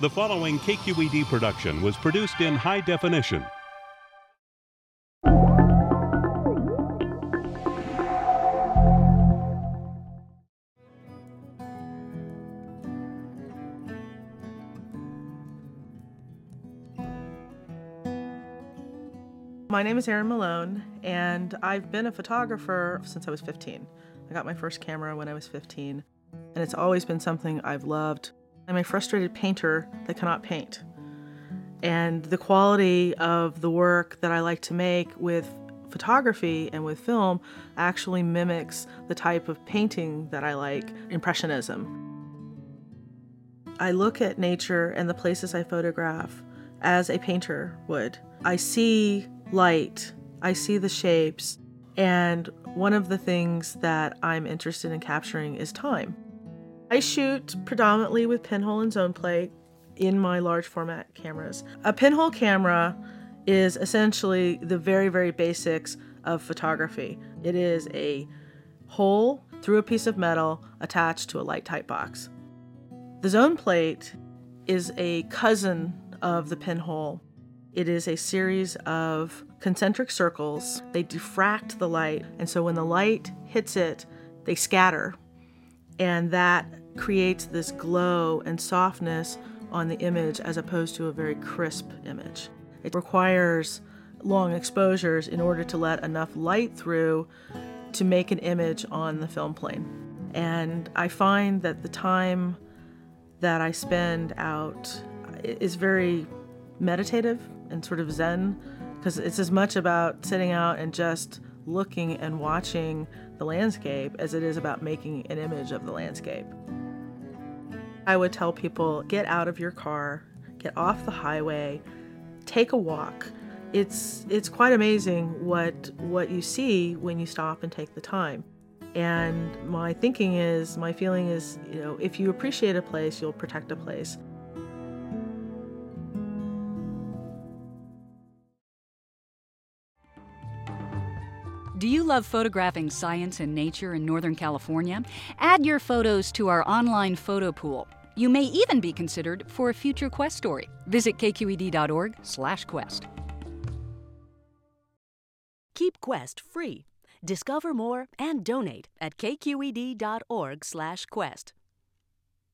The following KQED production was produced in high definition. My name is Erin Malone, and I've been a photographer since I was 15. I got my first camera when I was 15, and it's always been something I've loved. I'm a frustrated painter that cannot paint. And the quality of the work that I like to make with photography and with film actually mimics the type of painting that I like, Impressionism. I look at nature and the places I photograph as a painter would. I see light, I see the shapes, and one of the things that I'm interested in capturing is time. I shoot predominantly with pinhole and zone plate in my large format cameras. A pinhole camera is essentially the very, very basics of photography. It is a hole through a piece of metal attached to a light tight box. The zone plate is a cousin of the pinhole it is a series of concentric circles. They diffract the light, and so when the light hits it, they scatter. And that creates this glow and softness on the image as opposed to a very crisp image. It requires long exposures in order to let enough light through to make an image on the film plane. And I find that the time that I spend out is very meditative and sort of zen because it's as much about sitting out and just looking and watching the landscape as it is about making an image of the landscape. I would tell people get out of your car, get off the highway, take a walk. It's it's quite amazing what what you see when you stop and take the time. And my thinking is, my feeling is, you know, if you appreciate a place, you'll protect a place. Do you love photographing science and nature in Northern California? Add your photos to our online photo pool. You may even be considered for a future Quest story. Visit kqed.org/quest. Keep Quest free. Discover more and donate at kqed.org/quest.